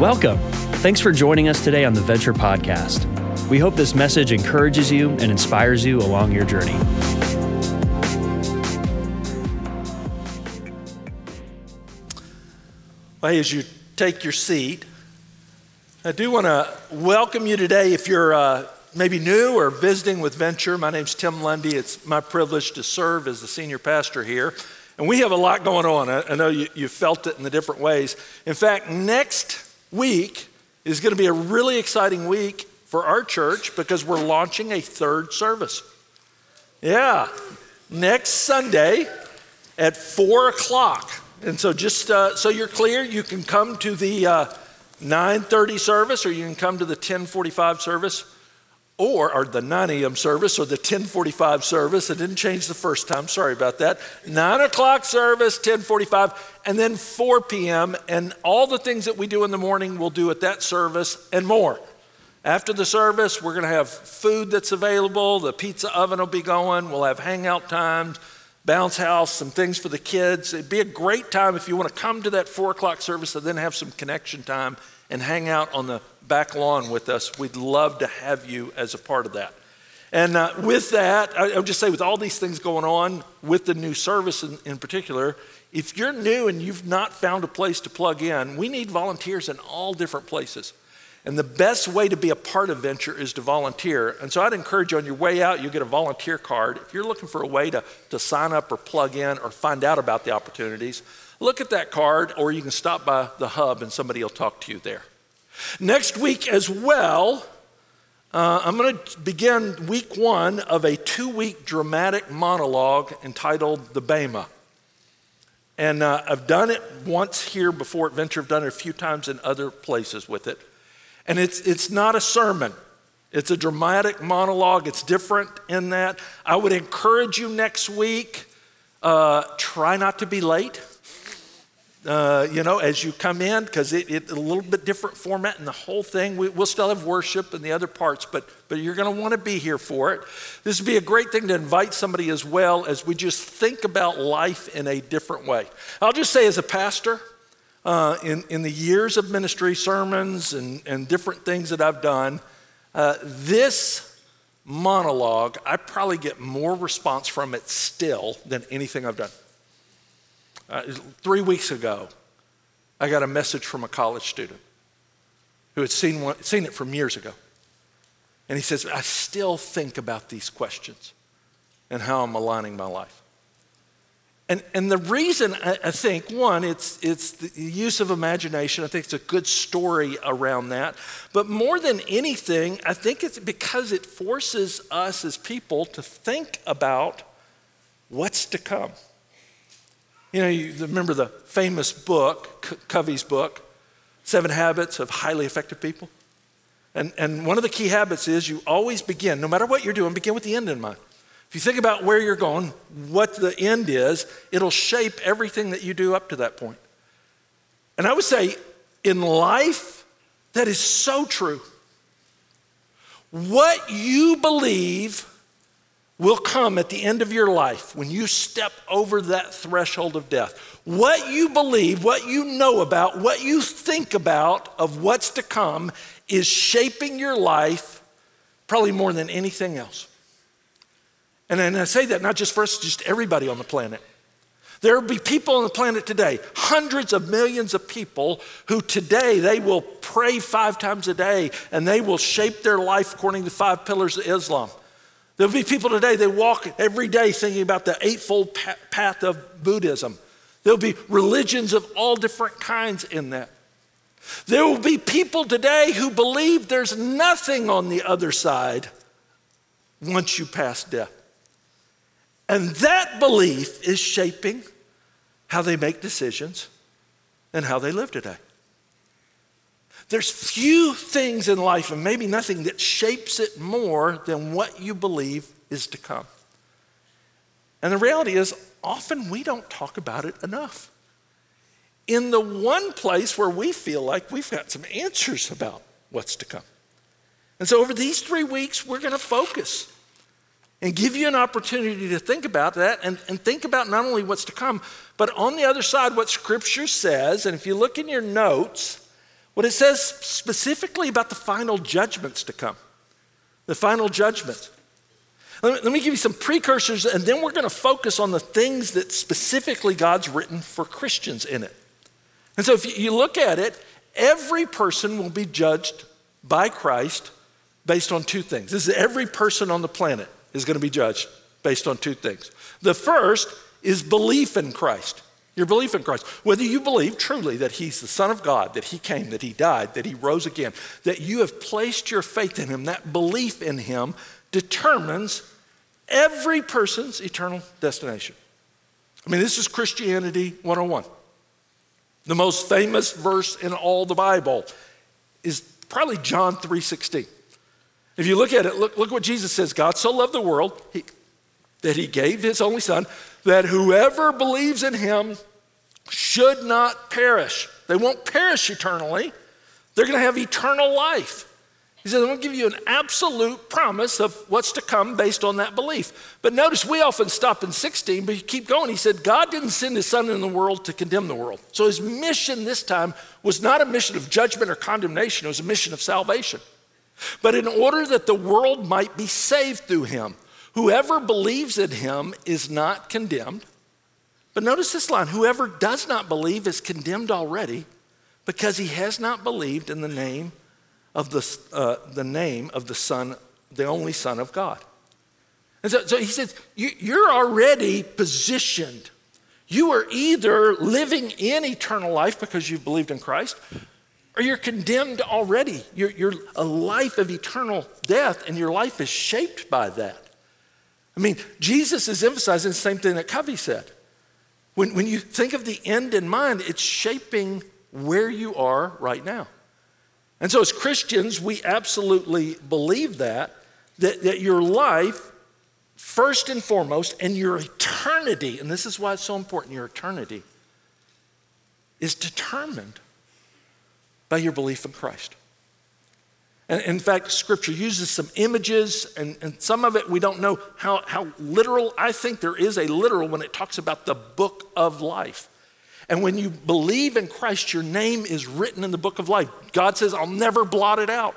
Welcome. Thanks for joining us today on the Venture Podcast. We hope this message encourages you and inspires you along your journey. Well, as you take your seat, I do want to welcome you today if you're uh, maybe new or visiting with Venture. My name's Tim Lundy. It's my privilege to serve as the senior pastor here. And we have a lot going on. I, I know you, you felt it in the different ways. In fact, next week is going to be a really exciting week for our church because we're launching a third service. Yeah, next Sunday at four o'clock. And so, just uh, so you're clear, you can come to the uh, 9:30 service, or you can come to the 10:45 service or, or the 9 a.m. service or the 1045 service. It didn't change the first time. Sorry about that. 9 o'clock service, 1045, and then 4 p.m. And all the things that we do in the morning, we'll do at that service and more. After the service, we're going to have food that's available. The pizza oven will be going. We'll have hangout times, bounce house, some things for the kids. It'd be a great time if you want to come to that 4 o'clock service and then have some connection time and hang out on the back lawn with us. We'd love to have you as a part of that. And uh, with that, I, will just say, with all these things going on, with the new service in, in particular, if you're new and you've not found a place to plug in, we need volunteers in all different places. And the best way to be a part of Venture is to volunteer. And so I'd encourage you on your way out, you'll get a volunteer card. If you're looking for a way to, to sign up or plug in or find out about the opportunities, look at that card or you can stop by the hub and somebody will talk to you there. Next week, as well, uh, I'm going to begin week one of a two week dramatic monologue entitled The Bema. And uh, I've done it once here before at Venture, I've done it a few times in other places with it. And it's, it's not a sermon, it's a dramatic monologue. It's different in that. I would encourage you next week, uh, try not to be late uh, you know, as you come in, because it's it, a little bit different format and the whole thing. We, will still have worship and the other parts, but, but you're going to want to be here for it. This would be a great thing to invite somebody as well as we just think about life in a different way. I'll just say, as a pastor, uh, in, in the years of ministry, sermons, and, and different things that I've done, uh, this monologue, I probably get more response from it still than anything I've done. Uh, three weeks ago, I got a message from a college student who had seen, one, seen it from years ago. And he says, I still think about these questions and how I'm aligning my life. And, and the reason I, I think, one, it's, it's the use of imagination. I think it's a good story around that. But more than anything, I think it's because it forces us as people to think about what's to come. You know, you remember the famous book, Covey's book, Seven Habits of Highly Effective People? And, and one of the key habits is you always begin, no matter what you're doing, begin with the end in mind. If you think about where you're going, what the end is, it'll shape everything that you do up to that point. And I would say in life, that is so true. What you believe will come at the end of your life when you step over that threshold of death. What you believe, what you know about, what you think about of what's to come is shaping your life probably more than anything else. And, I say that not just for us, just everybody on the planet. There will be people on the planet today, hundreds of millions of people who today they will pray five times a day and they will shape their life according to five pillars of Islam. There'll be people today, they walk every day thinking about the Eightfold Path of Buddhism. There'll be religions of all different kinds in that. There will be people today who believe there's nothing on the other side once you pass death. And that belief is shaping how they make decisions and how they live today. There's few things in life, and maybe nothing, that shapes it more than what you believe is to come. And the reality is, often we don't talk about it enough. In the one place where we feel like we've got some answers about what's to come. And so, over these three weeks, we're going to focus and give you an opportunity to think about that and, and think about not only what's to come, but on the other side, what Scripture says. And if you look in your notes, what it says specifically about the final judgments to come. The final judgment. Let me, let me give you some precursors, and then we're going to focus on the things that specifically God's written for Christians in it. And so if you look at it, every person will be judged by Christ based on two things. This is every person on the planet is going to be judged based on two things. The first is belief in Christ. Your belief in Christ. Whether you believe truly that He's the Son of God, that He came, that He died, that He rose again, that you have placed your faith in Him, that belief in Him determines every person's eternal destination. I mean, this is Christianity 101. The most famous verse in all the Bible is probably John 3:16. If you look at it, look, look what Jesus says. God so loved the world he, that he gave his only son, that whoever believes in him should not perish. They won't perish eternally. They're going to have eternal life. He says, I'm going to give you an absolute promise of what's to come based on that belief. But notice we often stop in 16, but you keep going. He said, God didn't send his son in the world to condemn the world. So his mission this time was not a mission of judgment or condemnation, it was a mission of salvation. But in order that the world might be saved through him, whoever believes in him is not condemned. But notice this line whoever does not believe is condemned already because he has not believed in the name of the, uh, the name of the Son, the only Son of God. And so, so he says, you, you're already positioned. You are either living in eternal life because you've believed in Christ, or you're condemned already. You're, you're a life of eternal death, and your life is shaped by that. I mean, Jesus is emphasizing the same thing that Covey said. When, when you think of the end in mind, it's shaping where you are right now. And so, as Christians, we absolutely believe that, that, that your life, first and foremost, and your eternity, and this is why it's so important your eternity, is determined by your belief in Christ. And in fact, scripture uses some images, and, and some of it we don't know how, how literal. I think there is a literal when it talks about the book of life. And when you believe in Christ, your name is written in the book of life. God says, I'll never blot it out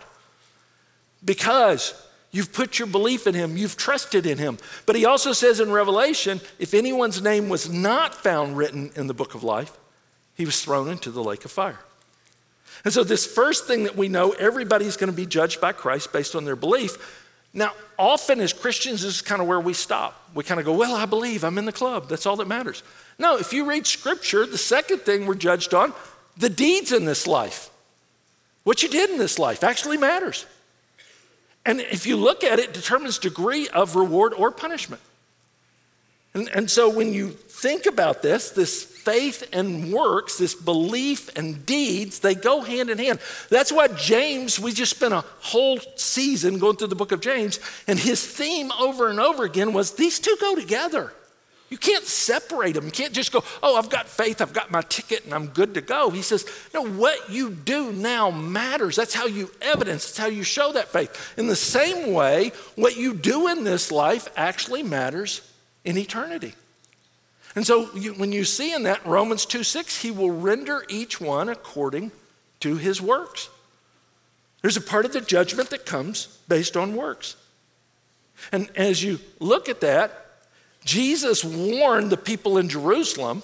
because you've put your belief in Him, you've trusted in Him. But He also says in Revelation, if anyone's name was not found written in the book of life, he was thrown into the lake of fire. And so, this first thing that we know, everybody's going to be judged by Christ based on their belief. Now, often as Christians, this is kind of where we stop. We kind of go, Well, I believe, I'm in the club. That's all that matters. No, if you read scripture, the second thing we're judged on, the deeds in this life. What you did in this life actually matters. And if you look at it, it determines degree of reward or punishment. And, and so when you think about this, this faith and works, this belief and deeds, they go hand in hand. That's why James, we just spent a whole season going through the book of James, and his theme over and over again was these two go together. You can't separate them. You can't just go, oh, I've got faith, I've got my ticket, and I'm good to go. He says, no, what you do now matters. That's how you evidence, that's how you show that faith. In the same way, what you do in this life actually matters in eternity. And so you, when you see in that Romans 2 6, he will render each one according to his works. There's a part of the judgment that comes based on works. And as you look at that, Jesus warned the people in Jerusalem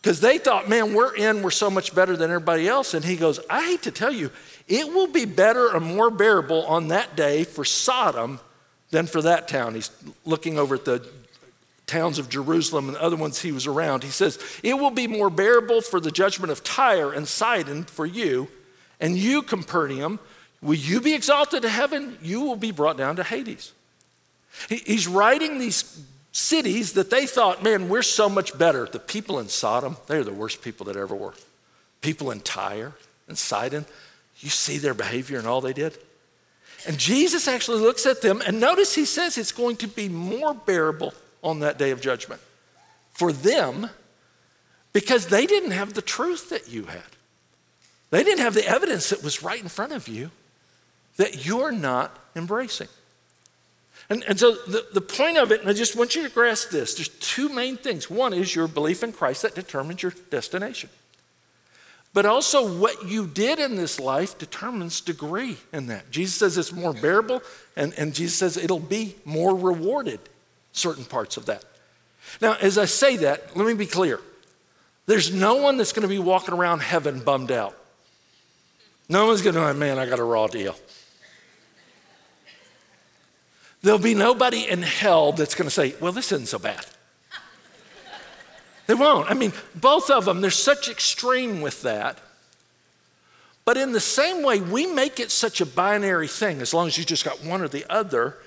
because they thought, man, we're in, we're so much better than everybody else. And he goes, I hate to tell you, it will be better and more bearable on that day for Sodom than for that town. He's looking over at the towns of Jerusalem and other ones he was around. He says, It will be more bearable for the judgment of Tyre and Sidon for you, and you, Capernaum, will you be exalted to heaven? You will be brought down to Hades. He's writing these cities that they thought, man, we're so much better. The people in Sodom, they're the worst people that ever were. People in Tyre and Sidon, you see their behavior and all they did. And Jesus actually looks at them, and notice he says it's going to be more bearable on that day of judgment for them because they didn't have the truth that you had. They didn't have the evidence that was right in front of you that you're not embracing. And, and so the, the point of it, and I just want you to grasp this there's two main things. One is your belief in Christ that determines your destination. but also what you did in this life determines degree in that. Jesus says it's more bearable, and, and Jesus says it'll be more rewarded, certain parts of that. Now, as I say that, let me be clear. There's no one that's going to be walking around heaven bummed out. No one's going to, oh, man, I got a raw deal. There'll be nobody in hell that's going to say, well, this isn't so bad. They won't. I mean, both of them, there's such extreme with that. But in the same way, we make it such a binary thing as long as you just got one or the other.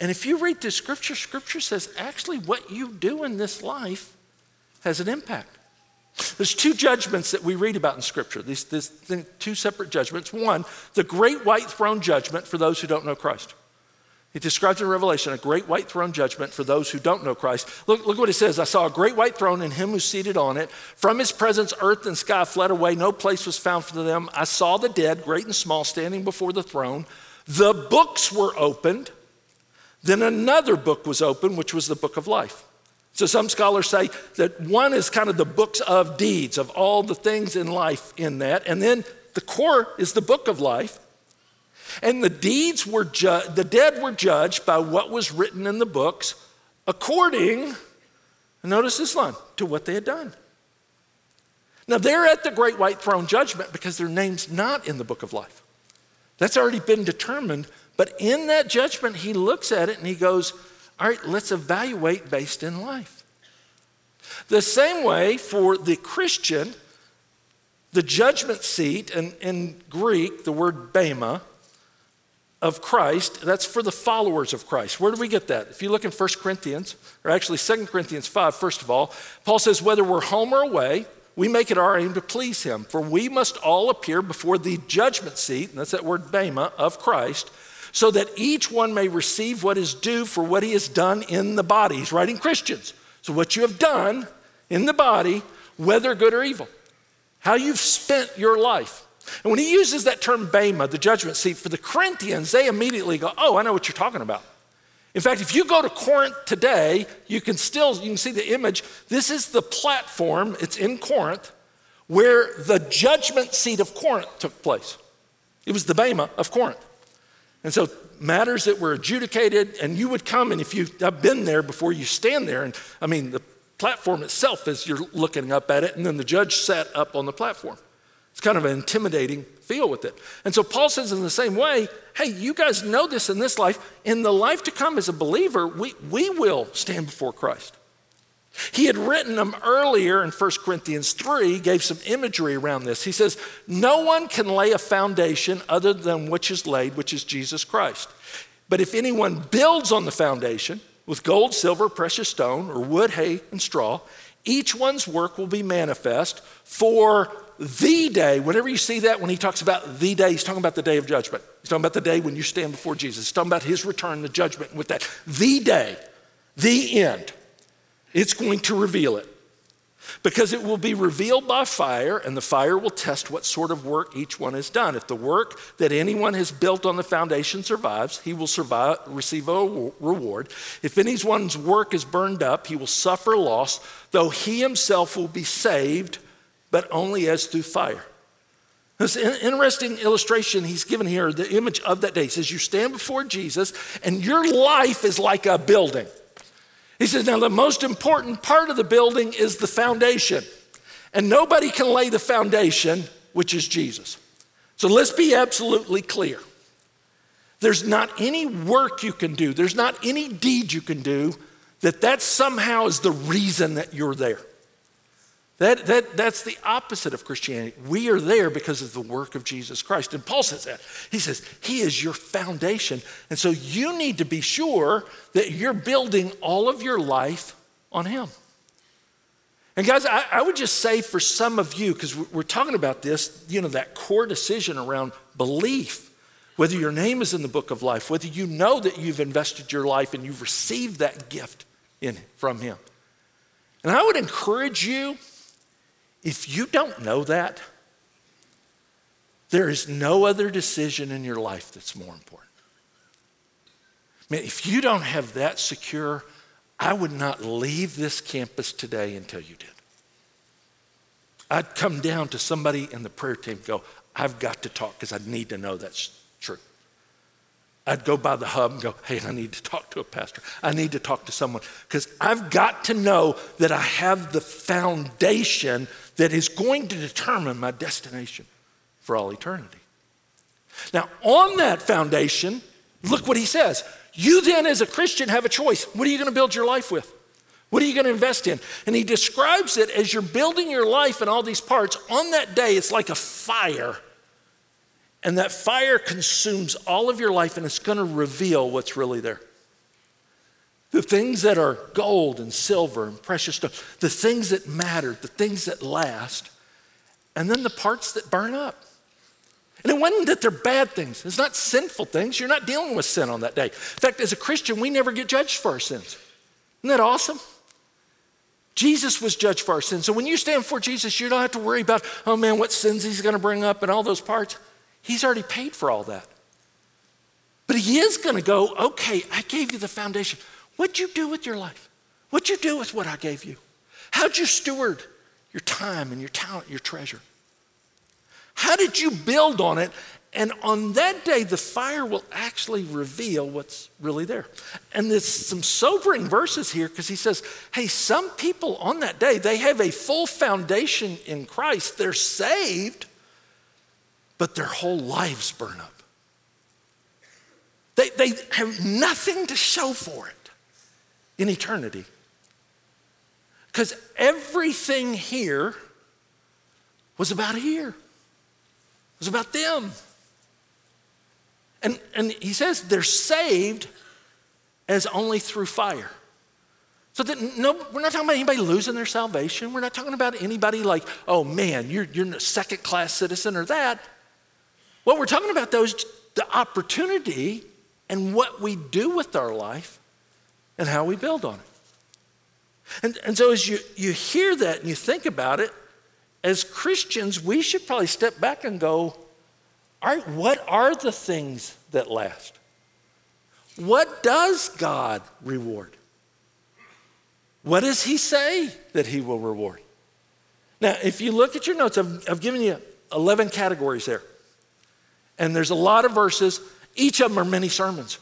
And if you read the scripture, scripture says actually what you do in this life has an impact. There's two judgments that we read about in scripture, these, these two separate judgments. One, the great white throne judgment for those who don't know Christ. He describes in Revelation a great white throne judgment for those who don't know Christ. Look, look what he says I saw a great white throne and him who seated on it. From his presence, earth and sky fled away. No place was found for them. I saw the dead, great and small, standing before the throne. The books were opened. Then another book was opened, which was the book of life. So some scholars say that one is kind of the books of deeds, of all the things in life in that. And then the core is the book of life. And the deeds were ju- the dead were judged by what was written in the books according, notice this line, to what they had done. Now they're at the great white throne judgment because their name's not in the book of life. That's already been determined, but in that judgment he looks at it and he goes, "All right, let's evaluate based in life." The same way for the Christian, the judgment seat, and in Greek, the word bema, of Christ, that's for the followers of Christ. Where do we get that? If you look in 1 Corinthians, or actually 2 Corinthians 5, first of all, Paul says, whether we're home or away, we make it our aim to please him. For we must all appear before the judgment seat, and that's that word bema, of Christ, so that each one may receive what is due for what he has done in the body. He's writing Christians. So what you have done in the body, whether good or evil, how you've spent your life. And when he uses that term bema, the judgment seat, for the Corinthians, they immediately go, Oh, I know what you're talking about. In fact, if you go to Corinth today, you can still you can see the image. This is the platform, it's in Corinth, where the judgment seat of Corinth took place. It was the bema of Corinth. And so matters that were adjudicated, and you would come, and if you have been there before you stand there, and I mean the platform itself as you're looking up at it, and then the judge sat up on the platform. It's kind of an intimidating feel with it. And so Paul says, in the same way, hey, you guys know this in this life. In the life to come as a believer, we, we will stand before Christ. He had written them earlier in 1 Corinthians 3, gave some imagery around this. He says, No one can lay a foundation other than which is laid, which is Jesus Christ. But if anyone builds on the foundation with gold, silver, precious stone, or wood, hay, and straw, each one's work will be manifest, for the day, whenever you see that, when he talks about the day, he's talking about the day of judgment. He's talking about the day when you stand before Jesus. He's talking about his return, the judgment with that. The day, the end, it's going to reveal it. Because it will be revealed by fire, and the fire will test what sort of work each one has done. If the work that anyone has built on the foundation survives, he will survive, receive a reward. If anyone's work is burned up, he will suffer loss, though he himself will be saved but only as through fire. This interesting illustration he's given here, the image of that day. He says, You stand before Jesus, and your life is like a building. He says, Now, the most important part of the building is the foundation. And nobody can lay the foundation, which is Jesus. So let's be absolutely clear. There's not any work you can do, there's not any deed you can do that that somehow is the reason that you're there. That, that, that's the opposite of Christianity. We are there because of the work of Jesus Christ. And Paul says that. He says, He is your foundation. And so you need to be sure that you're building all of your life on Him. And guys, I, I would just say for some of you, because we're talking about this, you know, that core decision around belief, whether your name is in the book of life, whether you know that you've invested your life and you've received that gift in, from Him. And I would encourage you if you don't know that, there is no other decision in your life that's more important. Man, if you don't have that secure, I would not leave this campus today until you did. I'd come down to somebody in the prayer team go, I've got to talk because I need to know true. I'd go by the hub and go, hey, I need to talk to a pastor. I need to talk to someone because I've got to know that I have the foundation that is going to determine my destination for all eternity. Now, on that foundation, look what he says. You then, as a Christian, have a choice. What are you going to build your life with? What are you going to invest in? And he describes it as you're building your life in all these parts. On that day, it's like a fire. And that fire consumes all of your life and it's going to reveal what's really there. The things that are gold and silver and precious stuff, the things that matter, the things that last, and then the parts that burn up. And it wasn't that they're bad things, it's not sinful things. You're not dealing with sin on that day. In fact, as a Christian, we never get judged for our sins. Isn't that awesome? Jesus was judged for our sins. So when you stand for Jesus, you don't have to worry about, oh man, what sins he's going to bring up and all those parts. He's already paid for all that. But he is going to go, okay, I gave you the foundation. What'd you do with your life? What'd you do with what I gave you? How'd you steward your time and your talent, your treasure? How did you build on it and on that day, the fire will actually reveal what's really there. And there's some sobering verses here because he says, hey, some people on that day, they have a full foundation in Christ. They're saved, but their whole lives burn up. They, they have nothing to show for it in eternity. Because everything here was about here, it was about them. And, and he says they're saved as only through fire. So that no, we're not talking about anybody losing their salvation. We're not talking about anybody like, oh man, you're, you're a second class citizen or that. What we're talking about though is the opportunity and what we do with our life and how we build on it. And, and so as you, you hear that and you think about it, as Christians, we should probably step back and go, all right, what are the things that last? What does God reward? What does He say that He will reward? Now, if you look at your notes, I've, I've given you 11 categories there. And there's a lot of verses. Each of them are many sermons.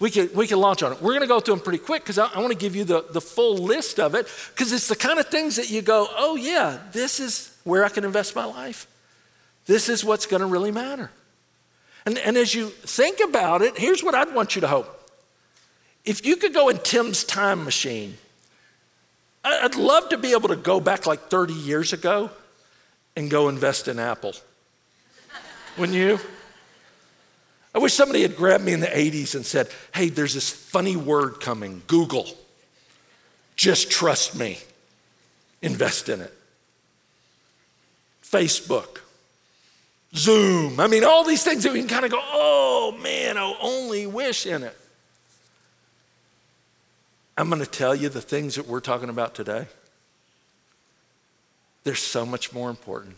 We can, we can launch on it. We're going to go through them pretty quick because I, I want to give you the, the full list of it because it's the kind of things that you go, oh, yeah, this is where I can invest my life. This is what's going to really matter. And, and as you think about it, here's what I'd want you to hope. If you could go in Tim's time machine, I'd love to be able to go back like 30 years ago and go invest in Apple. Wouldn't you? I wish somebody had grabbed me in the 80s and said, hey, there's this funny word coming Google. Just trust me, invest in it. Facebook. Zoom. I mean, all these things that we can kind of go, oh man, I only wish in it. I'm going to tell you the things that we're talking about today. They're so much more important,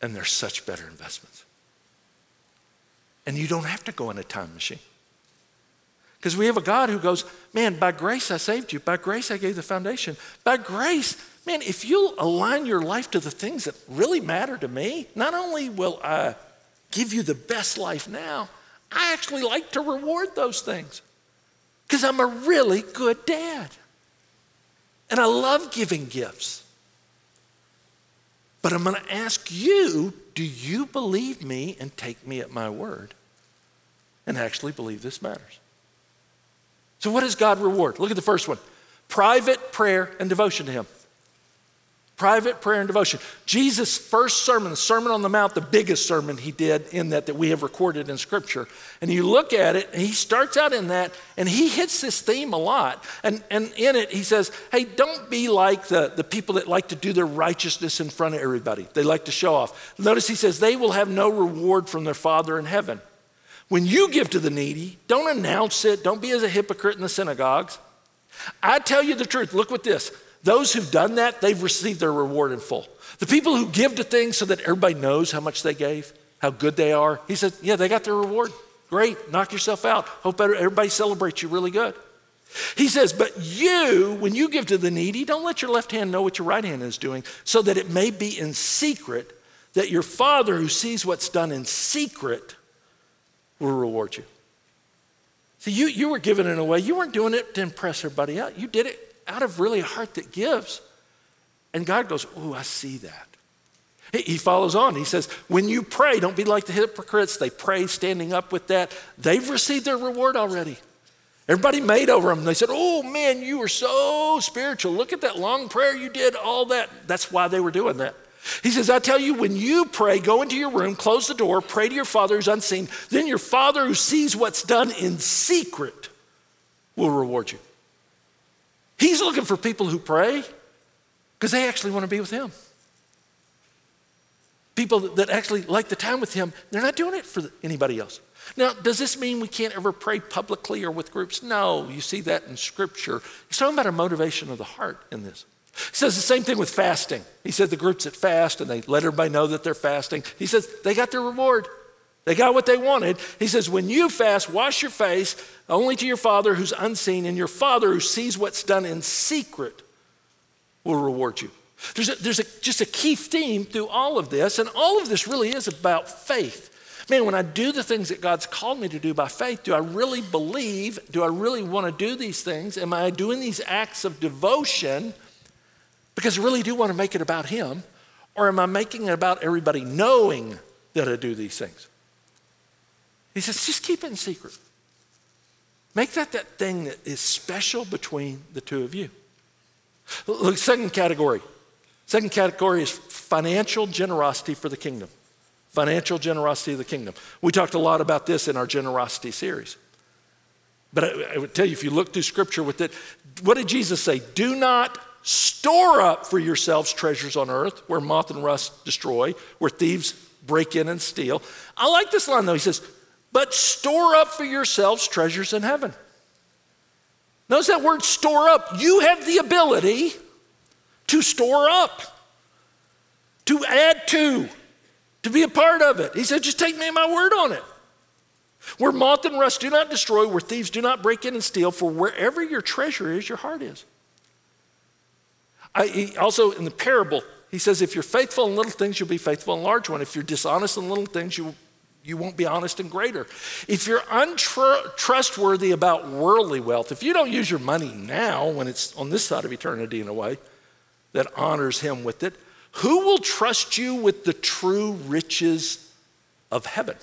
and they're such better investments. And you don't have to go in a time machine. Because we have a God who goes, Man, by grace I saved you. By grace I gave the foundation. By grace man, if you'll align your life to the things that really matter to me, not only will I give you the best life now, I actually like to reward those things because I'm a really good dad. And I love giving gifts. But I'm going to ask you do you believe me and take me at my word and actually believe this matters? So, what does God reward? Look at the first one private prayer and devotion to Him. Private prayer and devotion. Jesus' first sermon, the Sermon on the Mount, the biggest sermon he did in that that we have recorded in Scripture. And you look at it, he starts out in that, and he hits this theme a lot. And, and in it, he says, Hey, don't be like the, the people that like to do their righteousness in front of everybody. They like to show off. Notice he says, They will have no reward from their Father in heaven. When you give to the needy, don't announce it, don't be as a hypocrite in the synagogues. I tell you the truth, look what this. Those who've done that, they've received their reward in full. The people who give to things so that everybody knows how much they gave, how good they are, he said, yeah, they got their reward. Great, knock yourself out. Hope everybody celebrates you really good. He says, But you, when you give to the needy, don't let your left hand know what your right hand is doing, so that it may be in secret, that your Father who sees what's done in secret will reward you. See, you, you were giving it away. You weren't doing it to impress everybody else. You did it out of really a heart that gives. And God goes, Oh, I see that. He follows on. He says, When you pray, don't be like the hypocrites. They pray standing up with that. They've received their reward already. Everybody made over them. They said, Oh man, you were so spiritual. Look at that long prayer you did, all that. That's why they were doing that. He says, I tell you, when you pray, go into your room, close the door, pray to your Father who's unseen. Then your Father who sees what's done in secret will reward you. He's looking for people who pray because they actually want to be with Him. People that actually like the time with Him, they're not doing it for anybody else. Now, does this mean we can't ever pray publicly or with groups? No, you see that in Scripture. It's talking about a motivation of the heart in this. He says the same thing with fasting. He said the groups that fast and they let everybody know that they're fasting. He says they got their reward. They got what they wanted. He says, when you fast, wash your face only to your Father who's unseen, and your Father who sees what's done in secret will reward you. There's, a, there's a, just a key theme through all of this, and all of this really is about faith. Man, when I do the things that God's called me to do by faith, do I really believe? Do I really want to do these things? Am I doing these acts of devotion because I really do want to make it about Him? Or am I making it about everybody knowing that I do these things? He says, just keep it in secret. Make that that thing that is special between the two of you. Look, second category. Second category is financial generosity for the kingdom financial generosity of the kingdom. We talked a lot about this in our generosity series. But I, I, would tell you, if you look through scripture with it, what did Jesus say? Do not store up for yourselves treasures on earth where moth and rust destroy, where thieves break in and steal. I like this line though. He says, but store up for yourselves treasures in heaven. Notice that word store up. You have the ability to store up, to add to, to be a part of it. He said, just take me my word on it. Where moth and rust do not destroy, where thieves do not break in and steal, for wherever your treasure is, your heart is. I, also, in the parable, he says, if you're faithful in little things, you'll be faithful in large ones. If you're dishonest in little things, you, you won't be honest in greater. If you're untrustworthy about worldly wealth, if you don't use your money now when it's on this side of eternity in a way that honors him with it, who will trust you with the true riches of heaven?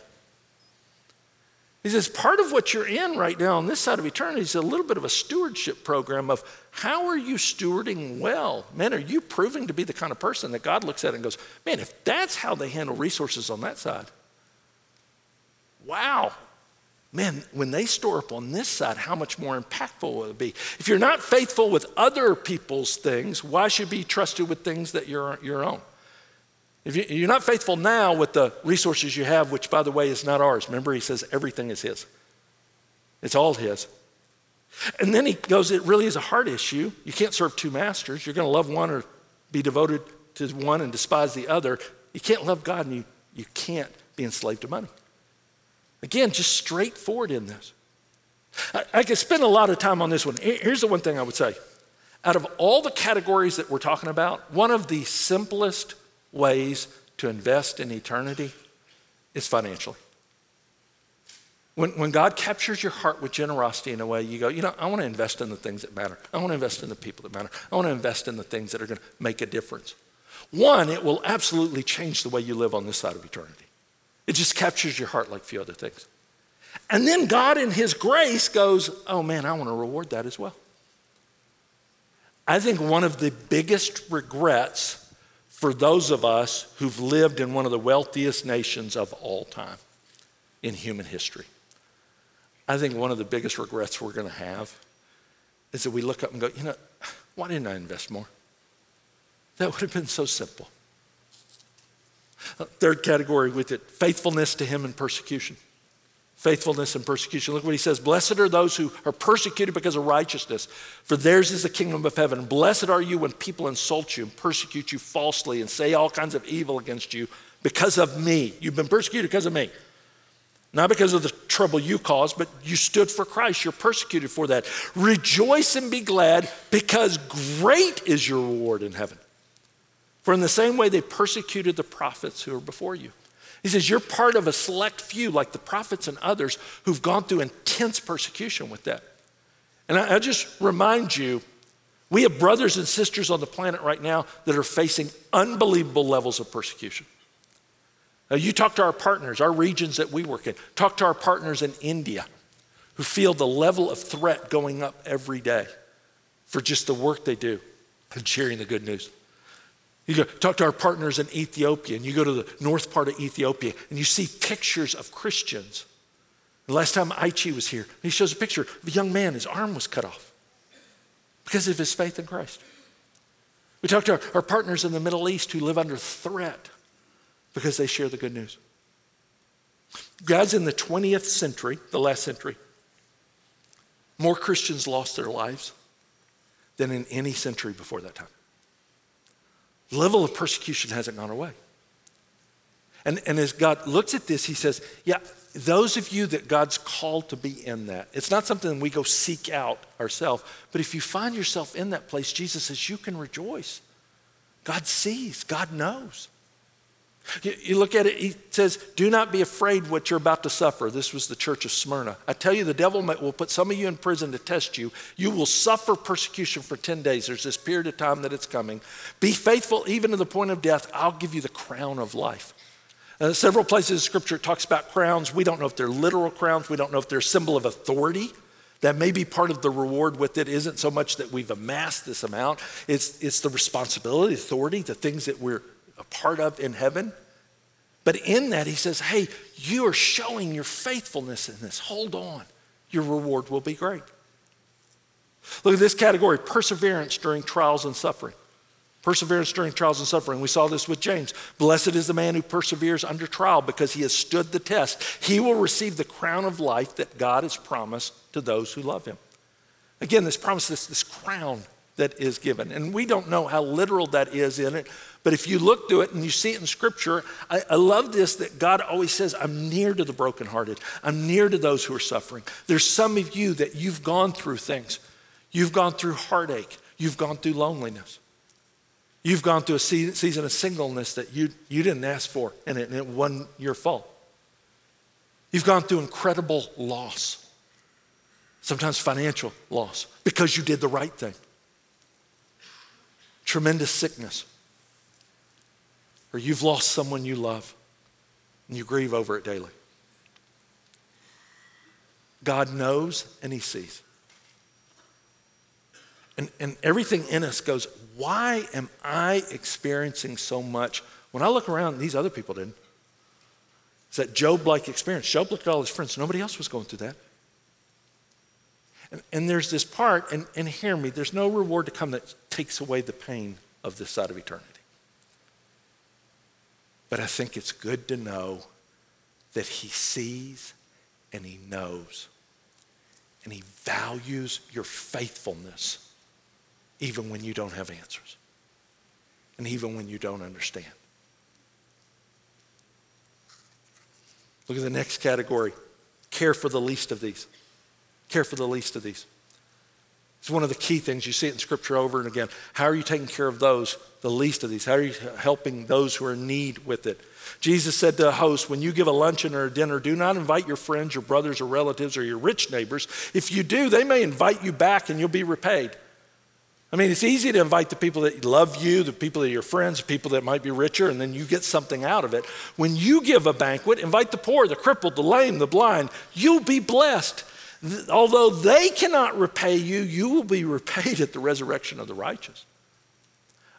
He says, part of what you're in right now on this side of eternity is a little bit of a stewardship program of how are you stewarding well? Man, are you proving to be the kind of person that God looks at and goes, man, if that's how they handle resources on that side, wow, man, when they store up on this side, how much more impactful will it be? If you're not faithful with other people's things, why should be trusted with things that you're your own? If you're not faithful now with the resources you have, which by the way is not ours, remember he says everything is his. It's all his. And then he goes, it really is a heart issue. You can't serve two masters. You're going to love one or be devoted to one and despise the other. You can't love God and you, you can't be enslaved to money. Again, just straightforward in this. I, I could spend a lot of time on this one. Here's the one thing I would say. Out of all the categories that we're talking about, one of the simplest ways to invest in eternity is financially. When, when God captures your heart with generosity in a way, you go, you know, I want to invest in the things that matter. I want to invest in the people that matter. I want to invest in the things that are going to make a difference. One, it will absolutely change the way you live on this side of eternity. It just captures your heart like few other things. And then God, in His grace, goes, Oh man, I want to reward that as well. I think one of the biggest regrets for those of us who've lived in one of the wealthiest nations of all time in human history, I think one of the biggest regrets we're going to have is that we look up and go, You know, why didn't I invest more? That would have been so simple. Third category with it faithfulness to Him in persecution. Faithfulness and persecution. Look what he says Blessed are those who are persecuted because of righteousness, for theirs is the kingdom of heaven. Blessed are you when people insult you and persecute you falsely and say all kinds of evil against you because of me. You've been persecuted because of me. not because of the trouble you caused, but you stood for Christ. You're persecuted for that. Rejoice and be glad because great is your reward in heaven. For in the same way they persecuted the prophets who were before you. He says, You're part of a select few, like the prophets and others, who've gone through intense persecution with that. And I, I just remind you, we have brothers and sisters on the planet right now that are facing unbelievable levels of persecution. Now, you talk to our partners, our regions that we work in, talk to our partners in India who feel the level of threat going up every day for just the work they do and sharing the good news. You go talk to our partners in Ethiopia, and you go to the north part of Ethiopia, and you see pictures of Christians. The last time Aichi was here, he shows a picture of a young man, his arm was cut off because of his faith in Christ. We talk to our, our partners in the Middle East who live under threat because they share the good news. Guys, in the 20th century, the last century, more Christians lost their lives than in any century before that time. Level of persecution hasn't gone away. And, and as God looks at this, he says, Yeah, those of you that God's called to be in that, it's not something we go seek out ourselves, but if you find yourself in that place, Jesus says, You can rejoice. God sees, God knows. You, look at it, he says, Do not be afraid what you're about to suffer. This was the church of Smyrna. I tell you, the devil will put some of you in prison to test you. You will suffer persecution for 10 days. There's this period of time that it's coming. Be faithful even to the point of death. I'll give you the crown of life. Uh, several places in Scripture it talks about crowns. We don't know if they're literal crowns, we don't know if they're a symbol of authority. That may be part of the reward with it isn't so much that we've amassed this amount, it's, it's the responsibility, authority, the things that we're a part of in heaven. But in that, he says, hey, you are showing your faithfulness in this. Hold on. Your reward will be great. Look at this category perseverance during trials and suffering. Perseverance during trials and suffering. We saw this with James. Blessed is the man who perseveres under trial because he has stood the test. He will receive the crown of life that God has promised to those who love him. Again, this promise, this, this crown that is given. And we don't know how literal that is in it, but if you look to it and you see it in Scripture, I, I, love this that God always says, I'm near to the brokenhearted, I'm near to those who are suffering. There's some of you that you've gone through things, you've gone through heartache, you've gone through loneliness. You've gone through a season of singleness that you, you didn't ask for, and it, and it wasn't your fault. You've gone through incredible loss, sometimes financial loss, because you did the right thing tremendous sickness, or you've lost someone you love and you grieve over it daily. God knows and He sees. And, and everything in us goes, why am I experiencing so much? When I look around, these other people didn't. It's that Job like experience. Job looked at all his friends, nobody else was going through that. And, and there's this part, and, and hear me, there's no reward to come that takes away the pain of this side of eternity. But I think it's good to know that He sees and He knows. And He values your faithfulness even when you don't have answers and even when you don't understand. Look at the next category care for the least of these. Care for the least of these. It's one of the key things. You see it in Scripture over and again. How are you taking care of those, the least of these? How are you helping those who are in need with it? Jesus said to a host, when you give a luncheon or a dinner, do not invite your friends, your brothers or relatives, or your rich neighbors. If you do, they may invite you back and you'll be repaid. I mean, it's easy to invite the people that love you, the people that are your friends, the people that might be richer, and then you get something out of it. When you give a banquet, invite the poor, the crippled, the lame, the blind. You'll be blessed. Although they cannot repay you, you will be repaid at the resurrection of the righteous.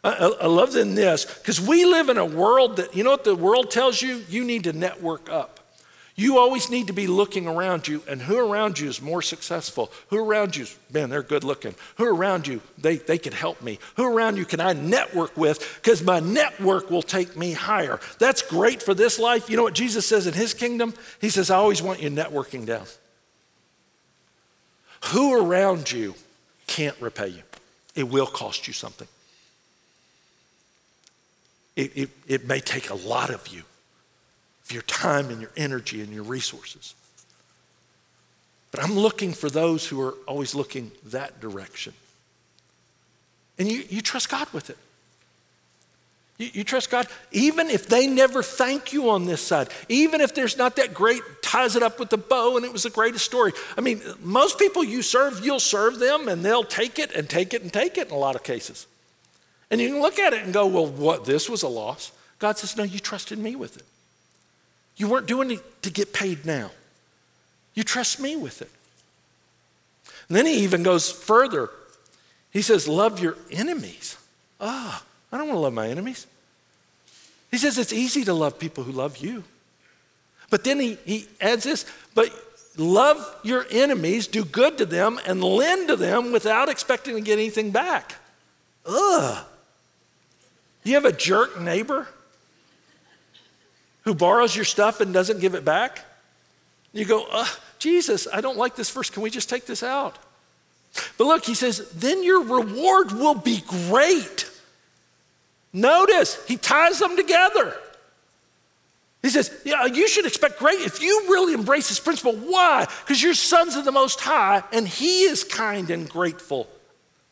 I, I love in this because we live in a world that, you know what the world tells you? You need to network up. You always need to be looking around you, and who around you is more successful? Who around you, man, they're good looking. Who around you, they, they could help me? Who around you can I network with? Because my network will take me higher. That's great for this life. You know what Jesus says in his kingdom? He says, I always want you networking down. Who around you can't repay you? It will cost you something. It, it, it may take a lot of you of your time and your energy and your resources. But I'm looking for those who are always looking that direction. And you, you trust God with it. You, you, trust God, even if they never thank you on this side, even if there's not that great, ties it up with the bow and it was the greatest story. I mean, most people you serve, you'll serve them and they'll take it and take it and take it in a lot of cases. And you can look at it and go, well, what, this was a loss. God says, no, you trusted me with it. You weren't doing it to get paid now. You trust me with it. And then he even goes further. He says, love your enemies. Ah. Oh, I don't want to love my enemies. He says it's easy to love people who love you. But then he, he adds this, but love your enemies, do good to them, and lend to them without expecting to get anything back. Ugh. You have a jerk neighbor who borrows your stuff and doesn't give it back? You go, Jesus, I don't like this verse. Can we just take this out? But look, he says, then your reward will be great. Notice, he ties them together. He says, Yeah, you should expect great. If you really embrace this principle, why? Because you're sons of the Most High, and He is kind and grateful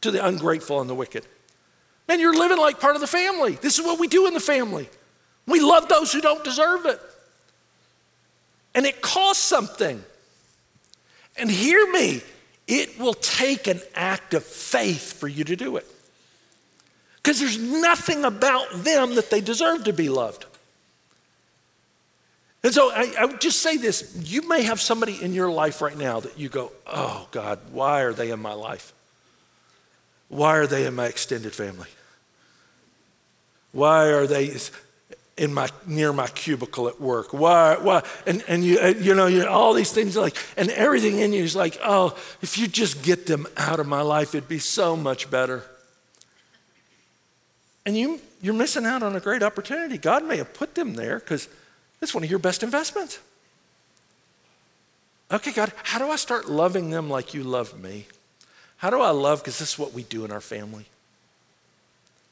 to the ungrateful and the wicked. Man, you're living like part of the family. This is what we do in the family. We love those who don't deserve it. And it costs something. And hear me, it will take an act of faith for you to do it because there's nothing about them that they deserve to be loved. And so I, I, would just say this you may have somebody in your life right now that you go, oh God, why are they in my life? Why are they in my extended family? Why are they in my near my cubicle at work? Why? Why? And and you you know you, all these things like and everything in you is like, oh, if you just get them out of my life, it'd be so much better. And you, you're missing out on a great opportunity. God may have put them there because it's one of your best investments. Okay, God, how do I start loving them like you love me? How do I love? Because this is what we do in our family.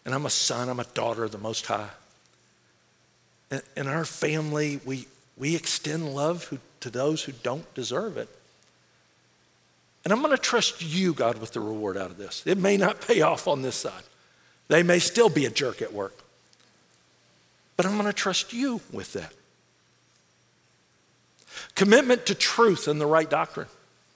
And I'm a son, I'm a daughter of the Most High. In our family, we, we extend love who, to those who don't deserve it. And I'm going to trust you, God, with the reward out of this. It may not pay off on this side. They may still be a jerk at work. But I'm going to trust you with that. Commitment to truth and the right doctrine.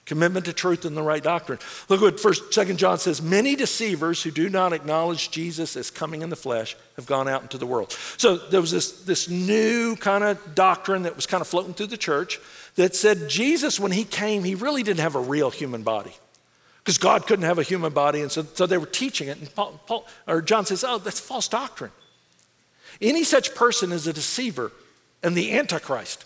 Commitment to truth and the right doctrine. Look what first, second John says, many deceivers who do not acknowledge Jesus as coming in the flesh have gone out into the world. So there was this, this new kind of doctrine that was kind of floating through the church that said Jesus, when he came, he really didn't have a real human body because God couldn't have a human body. And so, so they were teaching it. And Paul, Paul, or John says, oh, that's false doctrine. Any such person is a deceiver and the Antichrist.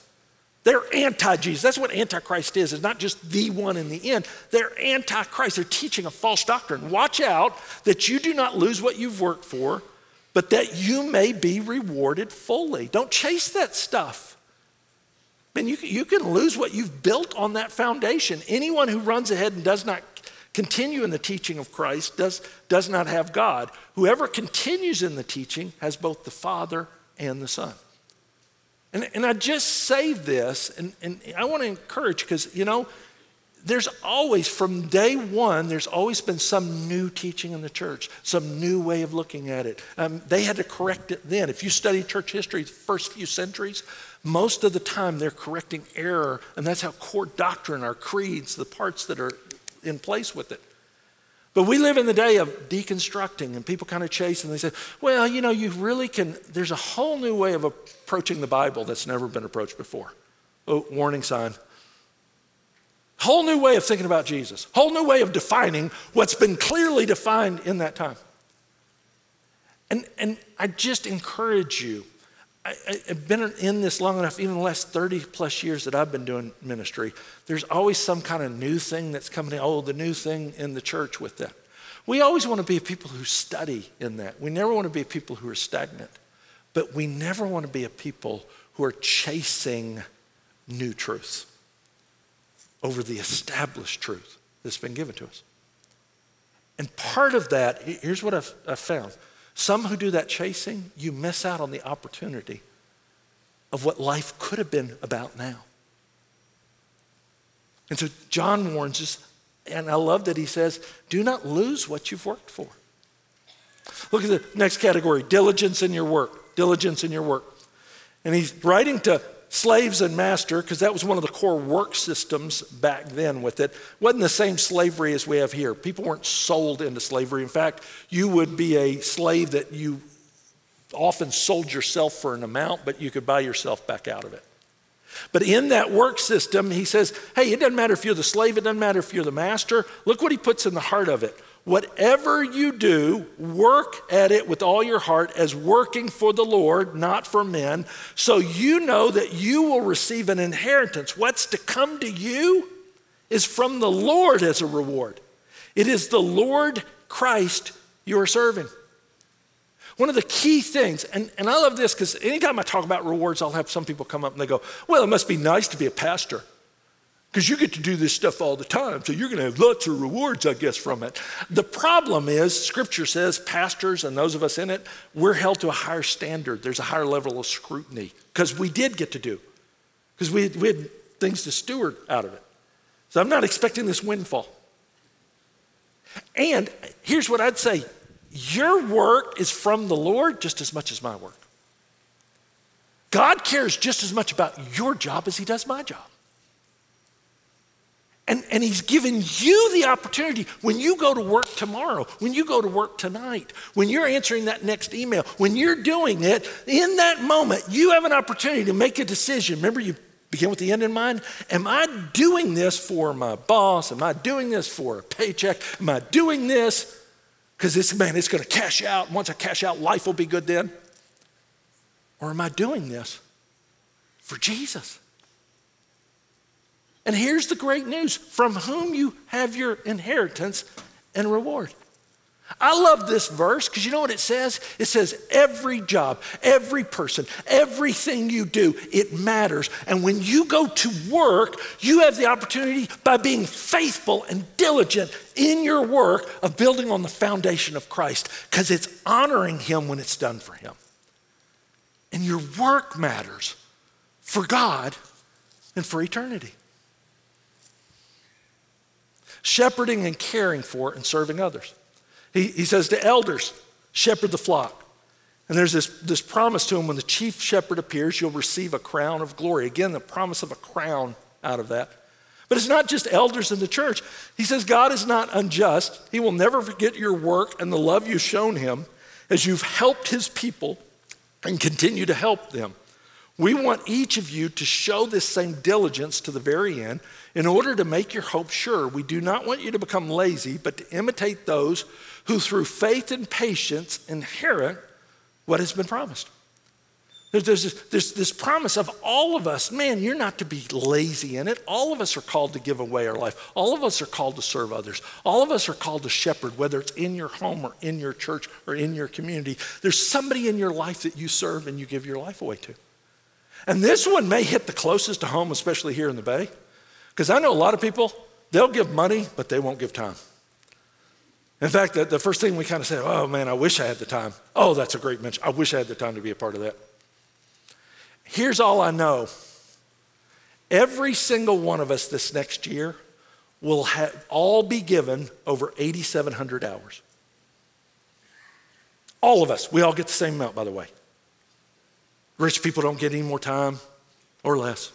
They're anti Jesus. That's what Antichrist is. It's not just the one in the end. They're anti-Christ. They're teaching a false doctrine. Watch out that you do not lose what you've worked for, but that you may be rewarded fully. Don't chase that stuff. And you, you can lose what you've built on that foundation. Anyone who runs ahead and does not continue in the teaching of Christ does, does not have God. Whoever continues in the teaching has both the Father and the Son. And, and I just say this, and, and I want to encourage because, you know, there's always, from day one, there's always been some new teaching in the church, some new way of looking at it. Um, they had to correct it then. If you study church history, the first few centuries, most of the time they're correcting error, and that's how core doctrine, our creeds, the parts that are in place with it. But we live in the day of deconstructing, and people kind of chase and they say, well, you know, you really can, there's a whole new way of approaching the Bible that's never been approached before. Oh, warning sign. Whole new way of thinking about Jesus, whole new way of defining what's been clearly defined in that time. And, and I just encourage you I, have been in this long enough, even the last 30 plus years that I've been doing ministry, there's always some kind of new thing that's coming in. Oh, the new thing in the church with that. We always want to be people who study in that. We never want to be people who are stagnant, but we never want to be a people who are chasing new truths over the established truth that's been given to us. And part of that, here's what I've, I've found some who do that chasing, you miss out on the opportunity of what life could have been about now. And so John warns us, and I love that he says, do not lose what you've worked for. Look at the next category diligence in your work. Diligence in your work. And he's writing to slaves and master, because that was one of the core work systems back then with it. wasn't the same slavery as we have here. People weren't sold into slavery. In fact, you would be a slave that you often sold yourself for an amount, but you could buy yourself back out of it. But in that work system, he says, hey, it doesn't matter if you're the slave, it doesn't matter if you're the master. Look what he puts in the heart of it. Whatever you do, work at it with all your heart as working for the Lord, not for men, so you know that you will receive an inheritance. What's to come to you is from the Lord as a reward. It is the Lord Christ you are serving. One of the key things, and, and I love this because anytime I talk about rewards, I'll have some people come up and they go, Well, it must be nice to be a pastor because you get to do this stuff all the time. So you're going to have lots of rewards, I guess, from it. The problem is, Scripture says pastors and those of us in it, we're held to a higher standard. There's a higher level of scrutiny because we did get to do, because we, we had things to steward out of it. So I'm not expecting this windfall. And here's what I'd say your work is from the Lord just as much as my work. God cares just as much about your job as he does my job. And, and he's given you the opportunity when you go to work tomorrow, when you go to work tonight, when you're answering that next email, when you're doing it, in that moment, you have an opportunity to make a decision. Remember, you begin with the end in mind. Am I doing this for my boss? Am I doing this for a paycheck? Am I doing this because this man is going to cash out? Once I cash out, life will be good then? Or am I doing this for Jesus? And here's the great news from whom you have your inheritance and reward. I love this verse because you know what it says? It says, every job, every person, everything you do, it matters. And when you go to work, you have the opportunity by being faithful and diligent in your work of building on the foundation of Christ because it's honoring Him when it's done for Him. And your work matters for God and for eternity shepherding and caring for and serving others. He, he says to elders, shepherd the flock. And there's this, this promise to him when the chief shepherd appears, you'll receive a crown of glory. Again, the promise of a crown out of that. But it's not just elders in the church. He says God is not unjust. He will never forget your work and the love you've shown him as you've helped his people and continue to help them. We want each of you to show this same diligence to the very end in order to make your hope sure. We do not want you to become lazy, but to imitate those who, through faith and patience, inherit what has been promised. There's, this, there's this promise of all of us, man, you're not to be lazy in it. All of us are called to give away our life. All of us are called to serve others. All of us are called to shepherd, whether it's in your home or in your church or in your community. There's somebody in your life that you serve and you give your life away to. And this one may hit the closest to home, especially here in the Bay, because I know a lot of people, they'll give money, but they won't give time. In fact, the, the first thing we kind of say, oh man, I wish I had the time. Oh, that's a great mention. I wish I had the time to be a part of that. Here's all I know every single one of us this next year will have, all be given over 8,700 hours. All of us. We all get the same amount, by the way. Rich people don't get any more time or less.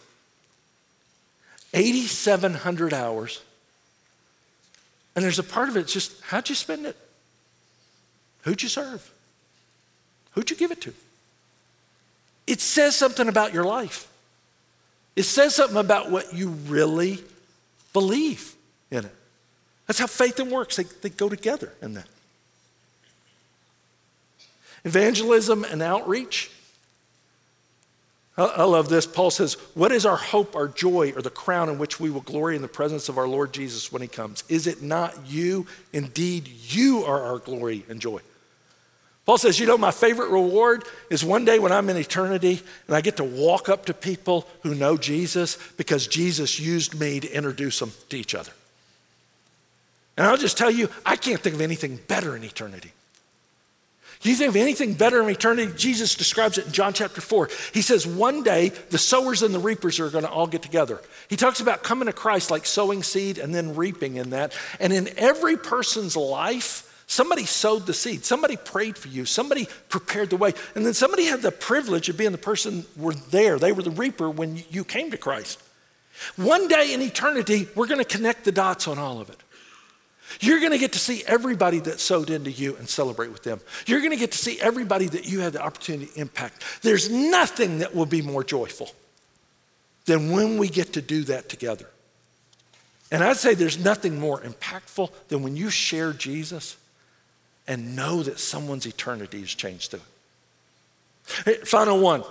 8,700 hours. And there's a part of it, just how'd you spend it? Who'd you serve? Who'd you give it to? It says something about your life. It says something about what you really believe in it. That's how faith and works, they, they go together in that. Evangelism and outreach I love this. Paul says, What is our hope, our joy, or the crown in which we will glory in the presence of our Lord Jesus when he comes? Is it not you? Indeed, you are our glory and joy. Paul says, You know, my favorite reward is one day when I'm in eternity and I get to walk up to people who know Jesus because Jesus used me to introduce them to each other. And I'll just tell you, I can't think of anything better in eternity. Can you think of anything better in eternity? Jesus describes it in John chapter 4. He says, One day the sowers and the reapers are going to all get together. He talks about coming to Christ like sowing seed and then reaping in that. And in every person's life, Somebody sowed the seed. Somebody prayed for you. Somebody prepared the way. And then somebody had the privilege of being the person were there. They were the reaper when you came to Christ. One day in eternity, we're going to connect the dots on all of it. You're going to get to see everybody that sowed into you and celebrate with them. You're going to get to see everybody that you had the opportunity to impact. There's nothing that will be more joyful than when we get to do that together. And I'd say there's nothing more impactful than when you share Jesus and know that someone's eternity has changed through it. Final one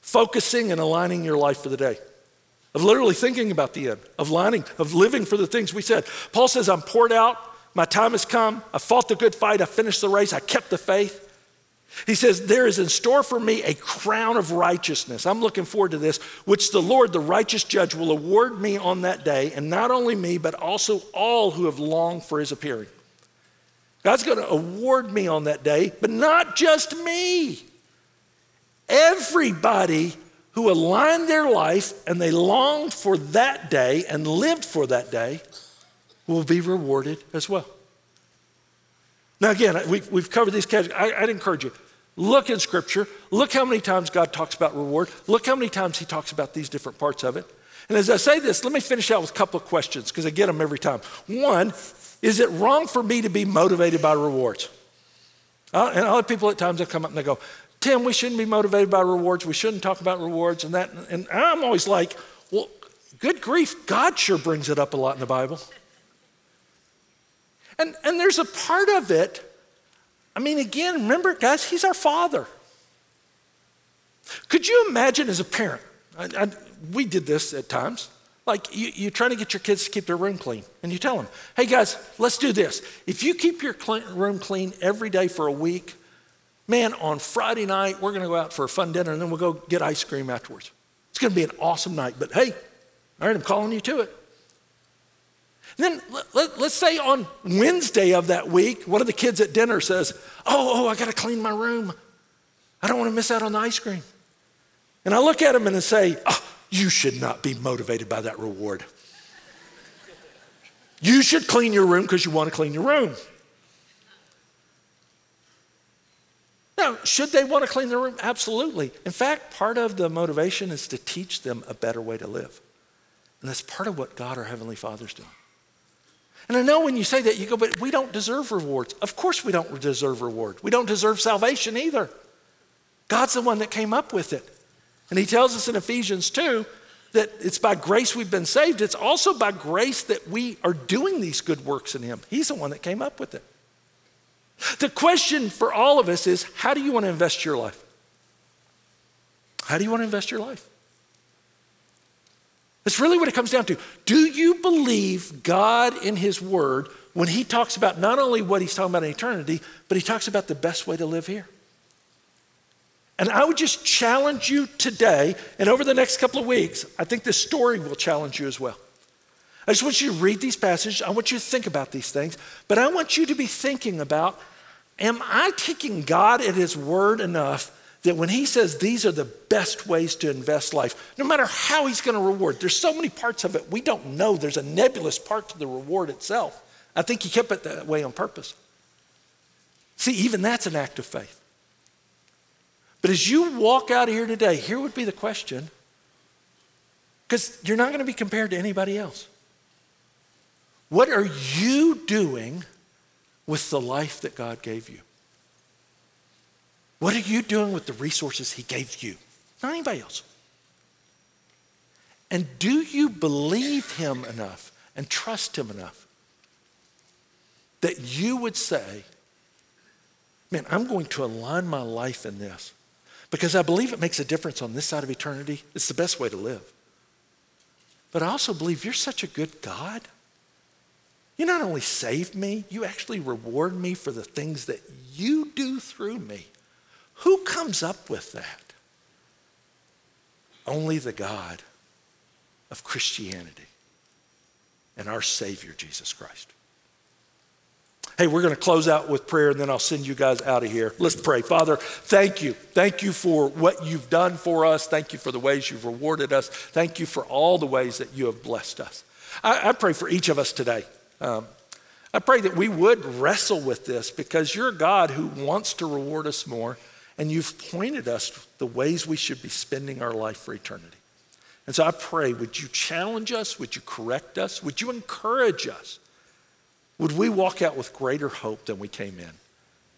focusing and aligning your life for the day of literally thinking about the end, of lining, of living for the things we said. Paul says, I'm poured out, my time has come, I fought the good fight, I finished the race, I kept the faith. He says, There is in store for me a crown of righteousness. I'm looking forward to this, which the Lord, the righteous judge, will award me on that day, and not only me, but also all who have longed for his appearing. God's going to award me on that day, but not just me. Everybody who aligned their life and they longed for that day and lived for that day will be rewarded as well. Now, again, we've, we've covered these categories. I, I'd encourage you look in Scripture, look how many times God talks about reward, look how many times He talks about these different parts of it. And as I say this, let me finish out with a couple of questions because I get them every time. One, is it wrong for me to be motivated by rewards? Uh, and other people at times they come up and they go, Tim, we shouldn't be motivated by rewards. We shouldn't talk about rewards and that. And I'm always like, well, good grief, God sure brings it up a lot in the Bible. And, and there's a part of it, I mean, again, remember, guys, He's our Father. Could you imagine as a parent? I, I, we did this at times. Like you, you're trying to get your kids to keep their room clean, and you tell them, hey guys, let's do this. If you keep your clean, room clean every day for a week, man, on Friday night, we're going to go out for a fun dinner, and then we'll go get ice cream afterwards. It's going to be an awesome night, but hey, all right, I'm calling you to it. And then let, us say on Wednesday of that week, one of the kids at dinner says, Oh, oh, I got to clean my room. I don't want to miss out on the ice cream. And I look at him and I say, oh, you should not be motivated by that reward. You should clean your room because you want to clean your room. Now, should they want to clean their room? Absolutely. In fact, part of the motivation is to teach them a better way to live. And that's part of what God, our Heavenly Father's doing. And I know when you say that, you go, but we don't deserve rewards. Of course, we don't deserve reward. We don't deserve salvation either. God's the one that came up with it. And he tells us in Ephesians 2 that it's by grace we've been saved. It's also by grace that we are doing these good works in him. He's the one that came up with it. The question for all of us is how do you want to invest your life? How do you want to invest your life? That's really what it comes down to. Do you believe God in His Word when He talks about not only what He's talking about in eternity, but He talks about the best way to live here? And I would just challenge you today and over the next couple of weeks. I think this story will challenge you as well. I just want you to read these passages. I want you to think about these things, but I want you to be thinking about am I taking God at His word enough that when He says these are the best ways to invest life, no matter how He's going to reward, there's so many parts of it we don't know. There's a nebulous part to the reward itself. I think He kept it that way on purpose. See, even that's an act of faith. But as you walk out of here today, here would be the question because you're not going to be compared to anybody else. What are you doing with the life that God gave you? What are you doing with the resources He gave you? Not anybody else. And do you believe Him enough and trust Him enough that you would say, Man, I'm going to align my life in this because I believe it makes a difference on this side of eternity. It's the best way to live. But I also believe you're such a good God. You not only save me, you actually reward me for the things that you do through me. Who comes up with that? Only the God of Christianity and our Savior, Jesus Christ. Hey, we're going to close out with prayer and then I'll send you guys out of here. Let's pray. Father, thank you. Thank you for what you've done for us. Thank you for the ways you've rewarded us. Thank you for all the ways that you have blessed us. I, I pray for each of us today. Um, I pray that we would wrestle with this because you're a God who wants to reward us more, and you've pointed us the ways we should be spending our life for eternity. And so I pray, would you challenge us? Would you correct us? Would you encourage us? Would we walk out with greater hope than we came in?